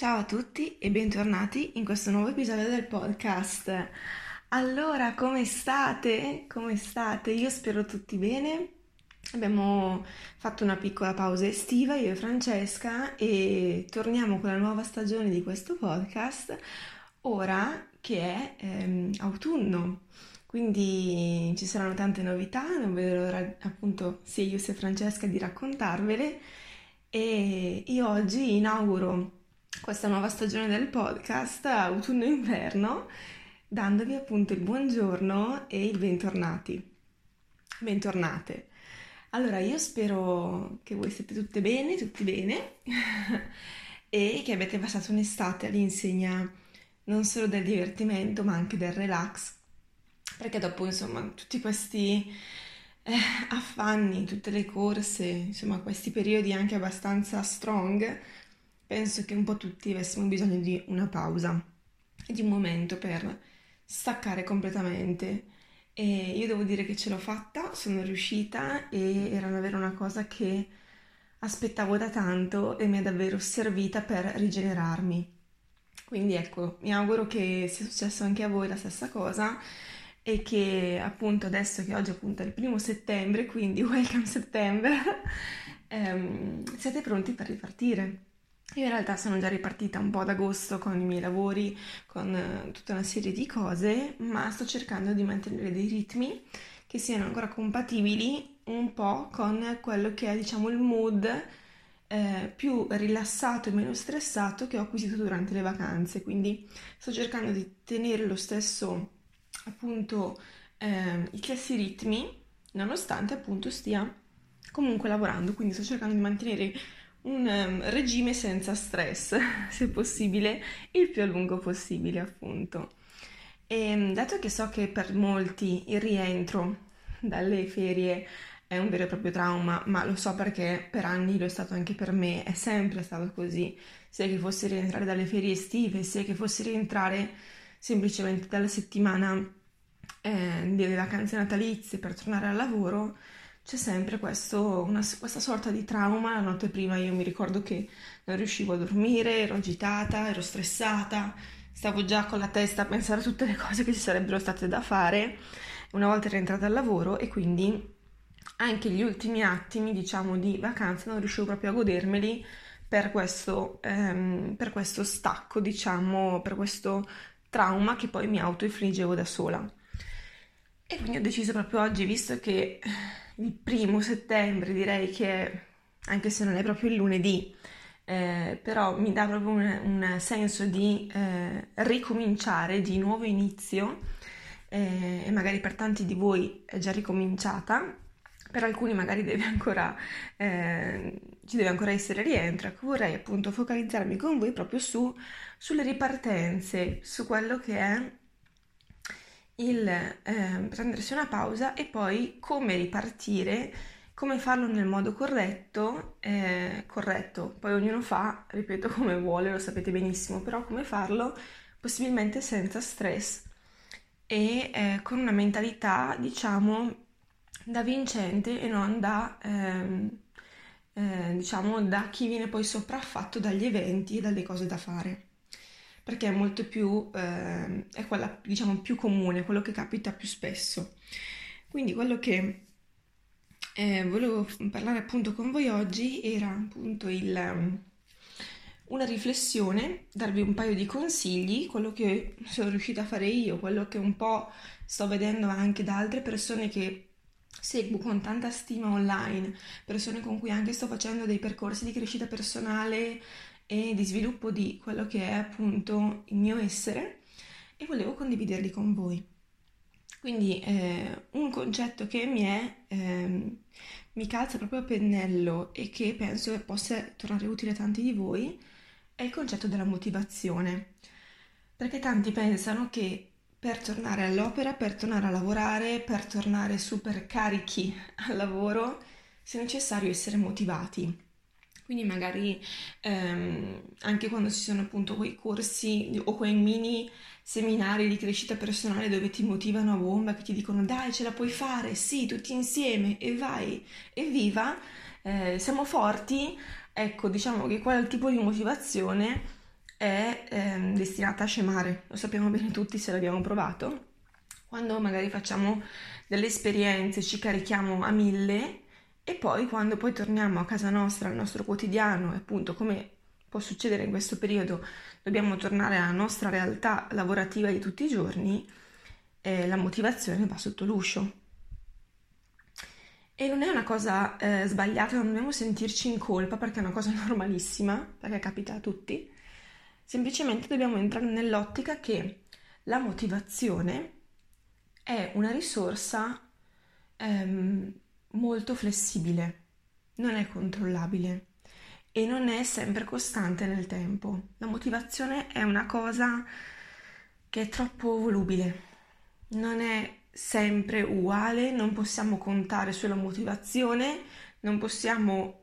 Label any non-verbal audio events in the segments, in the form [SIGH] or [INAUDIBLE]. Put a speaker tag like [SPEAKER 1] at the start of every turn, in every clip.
[SPEAKER 1] Ciao a tutti e bentornati in questo nuovo episodio del podcast. Allora, come state? Come state? Io spero tutti bene. Abbiamo fatto una piccola pausa estiva, io e Francesca, e torniamo con la nuova stagione di questo podcast, ora che è ehm, autunno. Quindi ci saranno tante novità, non vedo l'ora appunto sia io sia Francesca di raccontarvele e io oggi inauguro questa nuova stagione del podcast autunno-inverno dandovi appunto il buongiorno e il bentornati. Bentornate. Allora io spero che voi siete tutte bene, tutti bene [LAUGHS] e che abbiate passato un'estate all'insegna non solo del divertimento ma anche del relax perché dopo insomma tutti questi eh, affanni, tutte le corse, insomma questi periodi anche abbastanza strong penso che un po' tutti avessimo bisogno di una pausa e di un momento per staccare completamente. E io devo dire che ce l'ho fatta, sono riuscita e era davvero una cosa che aspettavo da tanto e mi è davvero servita per rigenerarmi. Quindi ecco, mi auguro che sia successo anche a voi la stessa cosa e che appunto adesso che oggi appunto è il primo settembre, quindi [LAUGHS] welcome settembre, ehm, siete pronti per ripartire. Io in realtà sono già ripartita un po' ad agosto con i miei lavori, con eh, tutta una serie di cose, ma sto cercando di mantenere dei ritmi che siano ancora compatibili un po' con quello che è, diciamo, il mood eh, più rilassato e meno stressato che ho acquisito durante le vacanze. Quindi sto cercando di tenere lo stesso, appunto, eh, i stessi ritmi, nonostante appunto stia comunque lavorando. Quindi sto cercando di mantenere un um, regime senza stress, [LAUGHS] se possibile, il più a lungo possibile, appunto. E ehm, dato che so che per molti il rientro dalle ferie è un vero e proprio trauma, ma lo so perché per anni lo è stato anche per me, è sempre stato così, sia che fosse rientrare dalle ferie estive, sia che fosse rientrare semplicemente dalla settimana eh, delle vacanze natalizie per tornare al lavoro, c'è sempre questo, una, questa sorta di trauma. La notte prima io mi ricordo che non riuscivo a dormire, ero agitata, ero stressata, stavo già con la testa a pensare a tutte le cose che ci sarebbero state da fare una volta rientrata al lavoro e quindi anche gli ultimi attimi, diciamo, di vacanza non riuscivo proprio a godermeli per questo, ehm, per questo stacco, diciamo, per questo trauma che poi mi autoinfliggevo da sola. E quindi ho deciso proprio oggi, visto che il primo settembre, direi che anche se non è proprio il lunedì, eh, però mi dà proprio un, un senso di eh, ricominciare, di nuovo inizio eh, e magari per tanti di voi è già ricominciata, per alcuni magari deve ancora, eh, ci deve ancora essere rientro, ecco vorrei appunto focalizzarmi con voi proprio su, sulle ripartenze, su quello che è il eh, prendersi una pausa e poi come ripartire, come farlo nel modo corretto, eh, corretto, poi ognuno fa, ripeto, [LAUGHS] come vuole, lo sapete benissimo, però come farlo possibilmente senza stress e eh, con una mentalità, diciamo, da vincente e non da, ehm, eh, diciamo, da chi viene poi sopraffatto dagli eventi e dalle cose da fare perché è molto più, eh, è quella diciamo più comune, quello che capita più spesso. Quindi quello che eh, volevo parlare appunto con voi oggi era appunto il, una riflessione, darvi un paio di consigli, quello che sono riuscita a fare io, quello che un po' sto vedendo anche da altre persone che seguo con tanta stima online, persone con cui anche sto facendo dei percorsi di crescita personale e di sviluppo di quello che è appunto il mio essere e volevo condividerli con voi. Quindi eh, un concetto che mi, è, eh, mi calza proprio a pennello e che penso possa tornare utile a tanti di voi è il concetto della motivazione. Perché tanti pensano che per tornare all'opera, per tornare a lavorare, per tornare super carichi al lavoro, sia necessario essere motivati. Quindi magari ehm, anche quando ci sono appunto quei corsi o quei mini seminari di crescita personale dove ti motivano a bomba, che ti dicono dai ce la puoi fare, sì, tutti insieme e vai, evviva, eh, siamo forti, ecco diciamo che quel tipo di motivazione è eh, destinata a scemare, lo sappiamo bene tutti se l'abbiamo provato. Quando magari facciamo delle esperienze, ci carichiamo a mille e poi quando poi torniamo a casa nostra, al nostro quotidiano, appunto come può succedere in questo periodo, dobbiamo tornare alla nostra realtà lavorativa di tutti i giorni, eh, la motivazione va sotto l'uscio. E non è una cosa eh, sbagliata, non dobbiamo sentirci in colpa perché è una cosa [LAUGHS] normalissima, perché capita a tutti. Semplicemente dobbiamo entrare nell'ottica che la motivazione è una risorsa ehm, molto flessibile, non è controllabile e non è sempre costante nel tempo. La motivazione è una cosa che è troppo volubile, non è sempre uguale, non possiamo contare sulla motivazione, non possiamo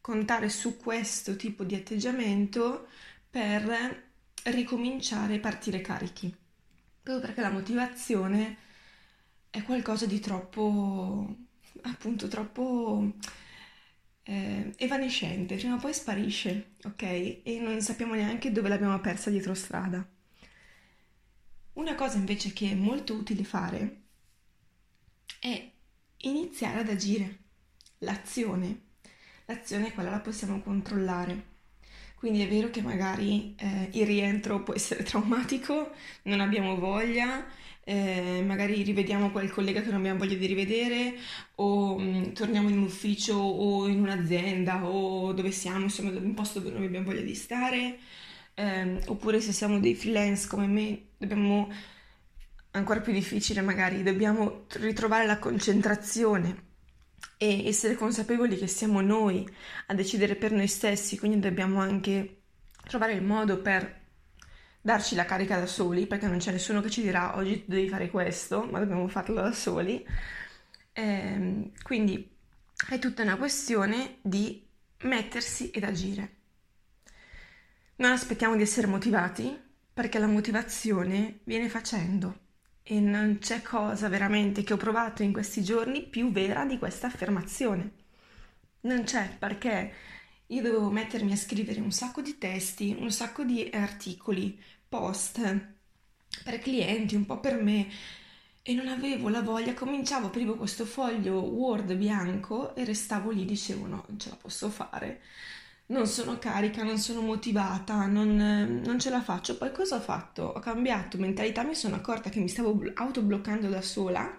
[SPEAKER 1] contare su questo tipo di atteggiamento per ricominciare e partire carichi. Proprio perché la motivazione è qualcosa di troppo, appunto, troppo eh, evanescente, prima o poi sparisce, ok? E non sappiamo neanche dove l'abbiamo persa dietro strada. Una cosa invece che è molto utile fare è iniziare ad agire. L'azione. L'azione quella la possiamo controllare. Quindi è vero che magari eh, il rientro può essere [LAUGHS] traumatico, non abbiamo voglia, eh, magari rivediamo quel collega che non abbiamo voglia di rivedere o mh, mm, torniamo in un ufficio o in un'azienda o dove siamo, insomma, in un posto dove non abbiamo voglia di stare, eh, oppure se siamo dei freelance come me, dobbiamo ancora più difficile magari, dobbiamo ritrovare la concentrazione e essere consapevoli che siamo noi a decidere per noi stessi, quindi dobbiamo anche trovare il modo per darci la carica da soli, perché non c'è nessuno che ci dirà oggi devi fare questo, ma dobbiamo farlo da soli. Eh, quindi è tutta una questione di mettersi ed agire. Non aspettiamo di essere motivati, perché la motivazione viene facendo e non c'è cosa veramente che ho provato in questi giorni più vera di questa affermazione. Non c'è perché io dovevo mettermi a scrivere un sacco di testi, un sacco di articoli, post per clienti, un po' per me e non avevo la voglia, cominciavo, aprivo questo foglio Word bianco e restavo lì, dicevo no, non ce la posso fare non sono carica, non sono motivata, non, non, ce la faccio. Poi cosa ho fatto? Ho cambiato mentalità, mi sono accorta che mi stavo autobloccando da sola,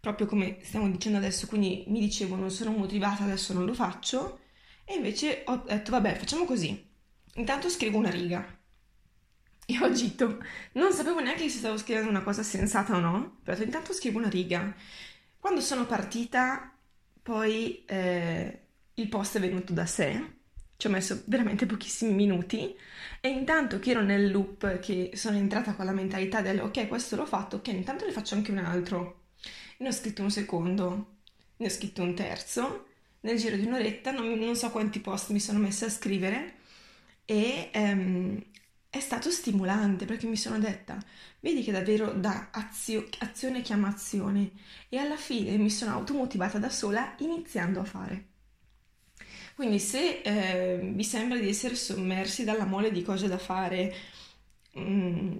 [SPEAKER 1] proprio come stiamo dicendo adesso, quindi mi dicevo non sono motivata, adesso non lo faccio. E invece ho detto vabbè, facciamo così. Intanto scrivo una riga. E ho agito. Non sapevo neanche se stavo scrivendo una cosa sensata o no, però intanto scrivo una riga. Quando sono partita, poi eh, il post è venuto da sé ci ho messo veramente pochissimi minuti e intanto che ero nel loop, che sono entrata con la mentalità del ok, questo l'ho fatto, ok, intanto ne faccio anche un altro. Ne ho scritto un secondo, ne ho scritto un terzo, nel giro di un'oretta, non, non so quanti post mi sono messa a scrivere e um, è stato stimolante perché mi sono detta, vedi che davvero da azio, azione chiama azione e alla fine mi sono automotivata da sola iniziando a fare. Quindi se eh, vi sembra di essere sommersi dalla mole di cose da fare, mh, mm,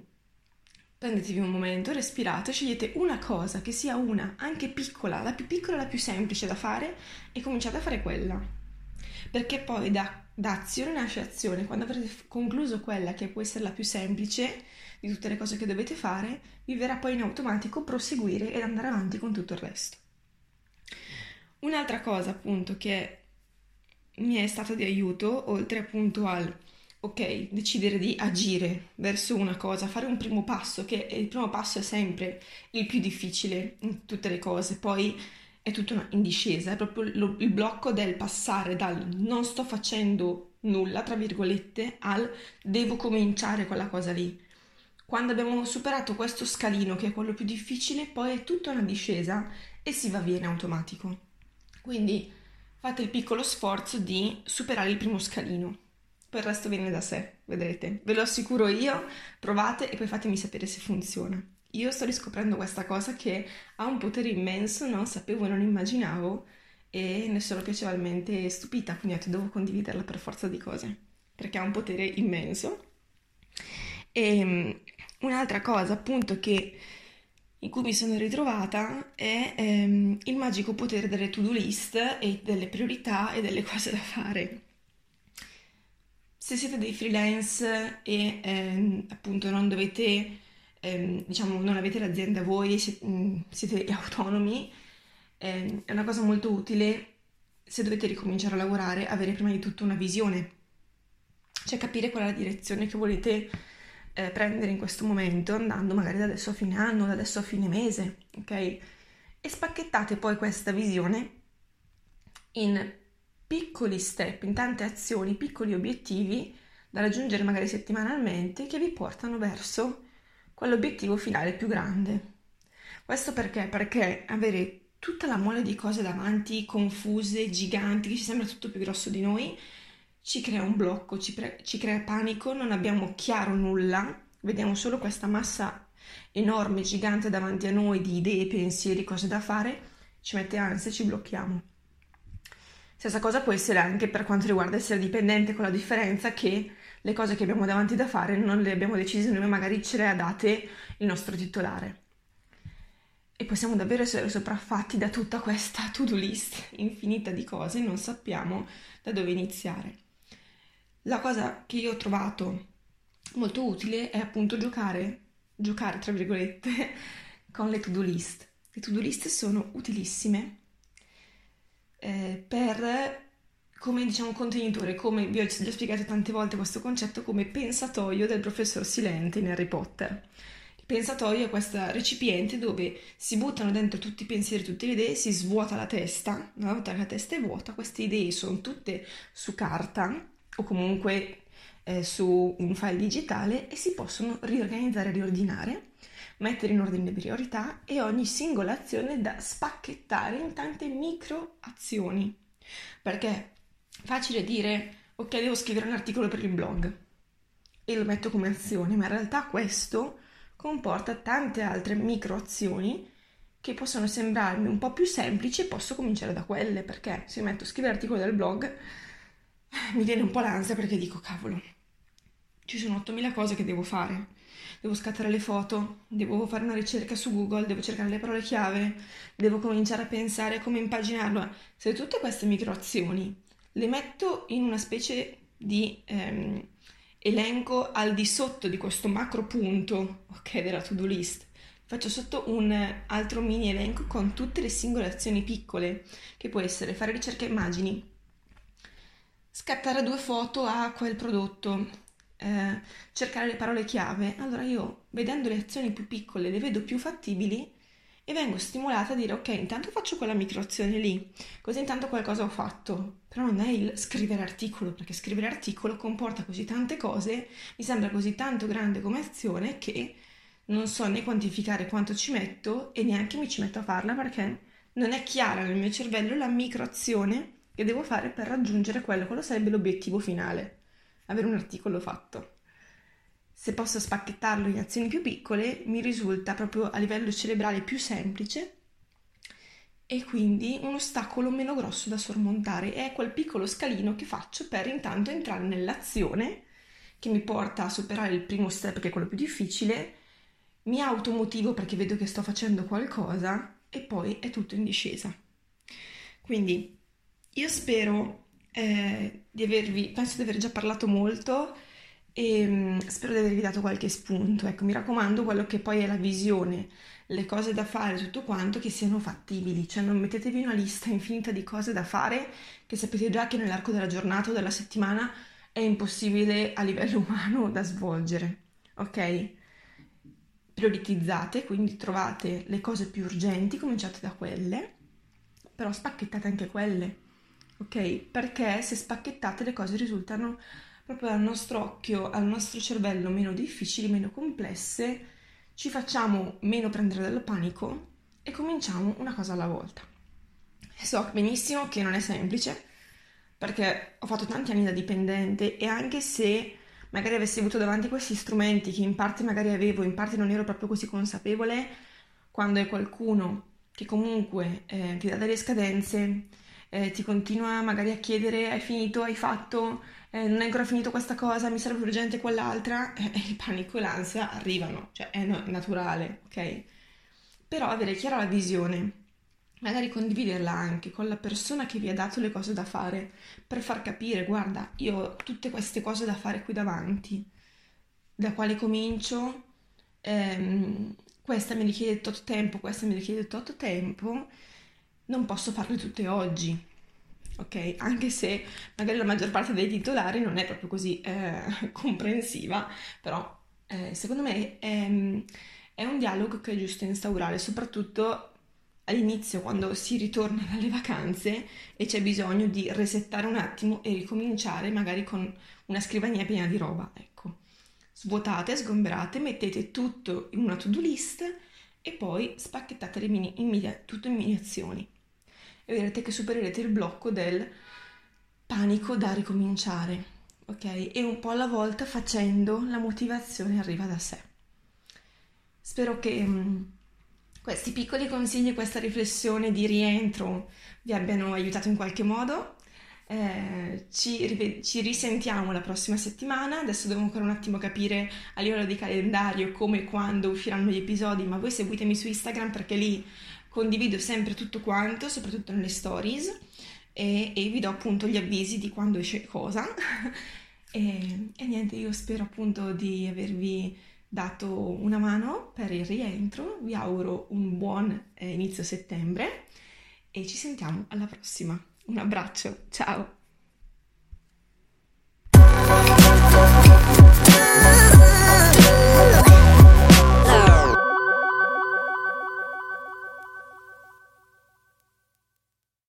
[SPEAKER 1] prendetevi un momento, respirate, scegliete una cosa che sia una, anche piccola, la più piccola, la più semplice da fare e cominciate a fare quella. Perché poi da, da azione nasce azione. Quando avrete concluso quella che può essere la più semplice di tutte le cose che dovete fare, vi verrà poi in automatico proseguire ed andare avanti con tutto il resto. Un'altra cosa appunto che mi è stata di aiuto, oltre appunto al ok, decidere di agire verso una cosa, fare un primo passo, che il primo passo è sempre il più difficile in tutte le cose, poi è tutto in discesa, è proprio lo, il blocco del passare dal non sto facendo nulla, tra virgolette, al devo cominciare quella cosa lì. Quando abbiamo superato questo scalino, che è quello più difficile, poi è tutta una discesa e si va via in automatico. Quindi fate il piccolo sforzo di superare il primo scalino. Poi il resto viene da sé, vedrete. Ve lo assicuro io, provate e poi fatemi sapere se funziona. Io sto riscoprendo questa cosa che ha un potere immenso, non sapevo, non immaginavo e ne sono piacevolmente stupita, quindi ho detto devo condividerla per forza di cose, perché ha un potere immenso E um, un'altra cosa appunto che in cui mi sono ritrovata è ehm, il magico potere delle to-do list e delle priorità e delle [LAUGHS] cose da fare. Se siete dei freelance e ehm, appunto non dovete, ehm, diciamo, non avete l'azienda voi, siete, mm, siete autonomi, ehm, è una cosa molto utile se dovete ricominciare a lavorare, avere prima di tutto una visione, cioè capire qual è la direzione che volete eh, prendere in questo momento, andando magari da adesso a fine anno, da adesso a fine mese, ok? E spacchettate poi questa visione in piccoli step, in tante azioni, piccoli obiettivi da raggiungere magari settimanalmente che vi portano verso quell'obiettivo finale più grande. Questo perché? Perché avere tutta la mole di cose davanti, confuse, giganti, che ci sembra tutto più grosso di noi, ci crea un blocco, ci, pre- ci crea panico, non abbiamo chiaro nulla, vediamo solo questa massa enorme, gigante davanti a noi di idee, pensieri, cose da fare, ci mette ansia ci blocchiamo. Stessa cosa può essere anche per quanto riguarda essere dipendente, con la differenza che le cose che abbiamo davanti da fare non le abbiamo decise noi, magari ce le ha date il nostro titolare. E possiamo davvero essere sopraffatti da tutta questa to-do list infinita di cose, non sappiamo da dove iniziare. La cosa che io ho trovato molto utile è appunto giocare, giocare tra virgolette, [LAUGHS] con le to-do list. Le to-do list sono utilissime eh, per come diciamo contenitore, come vi ho già spiegato tante volte questo concetto come pensatoio del professor Silente in Harry Potter. Il pensatoio è questo recipiente dove si buttano dentro tutti i pensieri, tutte le idee, si svuota la testa, una volta che la testa è vuota, queste idee sono tutte su carta o comunque eh, su un file digitale e si possono riorganizzare, riordinare, mettere in ordine di priorità e ogni singola azione da spacchettare in tante micro azioni. Perché è facile dire ok devo scrivere un articolo per il blog e lo metto come azione, ma in realtà questo comporta tante altre micro azioni che possono sembrarmi un po' più semplici e posso cominciare da quelle perché se metto a scrivere articoli del blog mi viene un po' l'ansia perché dico, cavolo, ci sono 8000 cose che devo fare. Devo scattare le foto, devo fare una ricerca su Google, devo cercare le parole chiave, devo cominciare a pensare a come impaginarlo. Se tutte queste micro azioni le metto in una specie di ehm, elenco al di sotto di questo macro punto, ok, della to-do list, faccio sotto un altro mini elenco con tutte le singole azioni piccole, che può essere fare ricerca immagini, scattare due foto a quel prodotto, eh, cercare le parole chiave, allora io vedendo le azioni più piccole le vedo più fattibili e vengo stimolata a dire ok, intanto faccio quella microazione lì, così intanto qualcosa ho fatto. Però non è il scrivere articolo, perché scrivere articolo comporta così tante cose, mi sembra così tanto grande come azione che non so né quantificare quanto ci metto e neanche mi ci metto a farla perché non è chiara nel mio cervello la microazione che devo fare per raggiungere quello, quello sarebbe l'obiettivo finale, avere un articolo fatto. Se posso spacchettarlo in azioni più piccole, mi risulta proprio a livello cerebrale più semplice e quindi un ostacolo meno grosso da sormontare. È quel piccolo scalino che faccio per intanto entrare nell'azione che mi porta a superare il primo step, che è quello più difficile, mi automotivo perché vedo che sto facendo qualcosa e poi è tutto in discesa. Quindi io spero eh, di avervi, penso di aver già parlato molto e mh, spero di avervi dato qualche spunto. Ecco, mi raccomando quello che poi è la visione, le cose da fare, tutto quanto, che siano fattibili, cioè non mettetevi una lista infinita di cose da fare che sapete già che nell'arco della giornata o della settimana è impossibile a livello [LAUGHS] umano da svolgere, ok? Prioritizzate, quindi trovate le cose più urgenti, cominciate da quelle, però spacchettate anche quelle ok? Perché se spacchettate le cose risultano proprio al nostro occhio, al nostro cervello meno difficili, meno complesse, ci facciamo meno prendere dal panico e cominciamo una cosa alla volta. So benissimo che non è semplice, perché ho fatto tanti anni da dipendente e anche se magari avessi avuto davanti questi strumenti che in parte magari avevo, in parte non ero proprio così consapevole, quando è qualcuno che comunque eh, ti dà delle scadenze, eh, ti continua magari a chiedere hai finito, hai fatto, eh, non hai ancora finito questa cosa, mi serve urgente quell'altra, [LAUGHS] eh, il panico e l'ansia arrivano, cioè è, naturale, ok? Però avere chiara la visione, magari condividerla anche con la persona che vi ha dato le cose da fare, per far capire, guarda, io ho tutte queste cose da fare qui davanti, da quale comincio, ehm, questa mi richiede tot tempo, questa mi richiede tot tempo, non posso farle tutte oggi, ok? Anche se magari la maggior parte dei titolari non è proprio così eh, [LAUGHS] comprensiva, però eh, secondo me è, è un dialogo che è giusto instaurare, soprattutto all'inizio quando si ritorna [LAUGHS] dalle vacanze e c'è bisogno di resettare un attimo e ricominciare magari con una scrivania piena di roba, ecco. Svuotate, sgomberate, mettete tutto in una to-do list e poi spacchettate mini, in mini, tutto in mini azioni. E vedrete che supererete il blocco del panico da ricominciare, ok? E un po' alla volta facendo la motivazione arriva da sé. Spero che mm, questi piccoli consigli, questa riflessione di rientro vi abbiano aiutato in qualche modo. Eh, ci, ci, risentiamo la prossima settimana. Adesso devo ancora un attimo capire a livello di calendario come e quando usciranno gli episodi, ma voi seguitemi su Instagram perché lì condivido sempre tutto quanto, soprattutto nelle stories, e, e vi do appunto gli avvisi di quando esce cosa. [LAUGHS] e, e niente, io spero appunto di avervi dato una mano per il rientro, vi auguro un buon eh, inizio settembre e ci sentiamo alla prossima. Un abbraccio, ciao!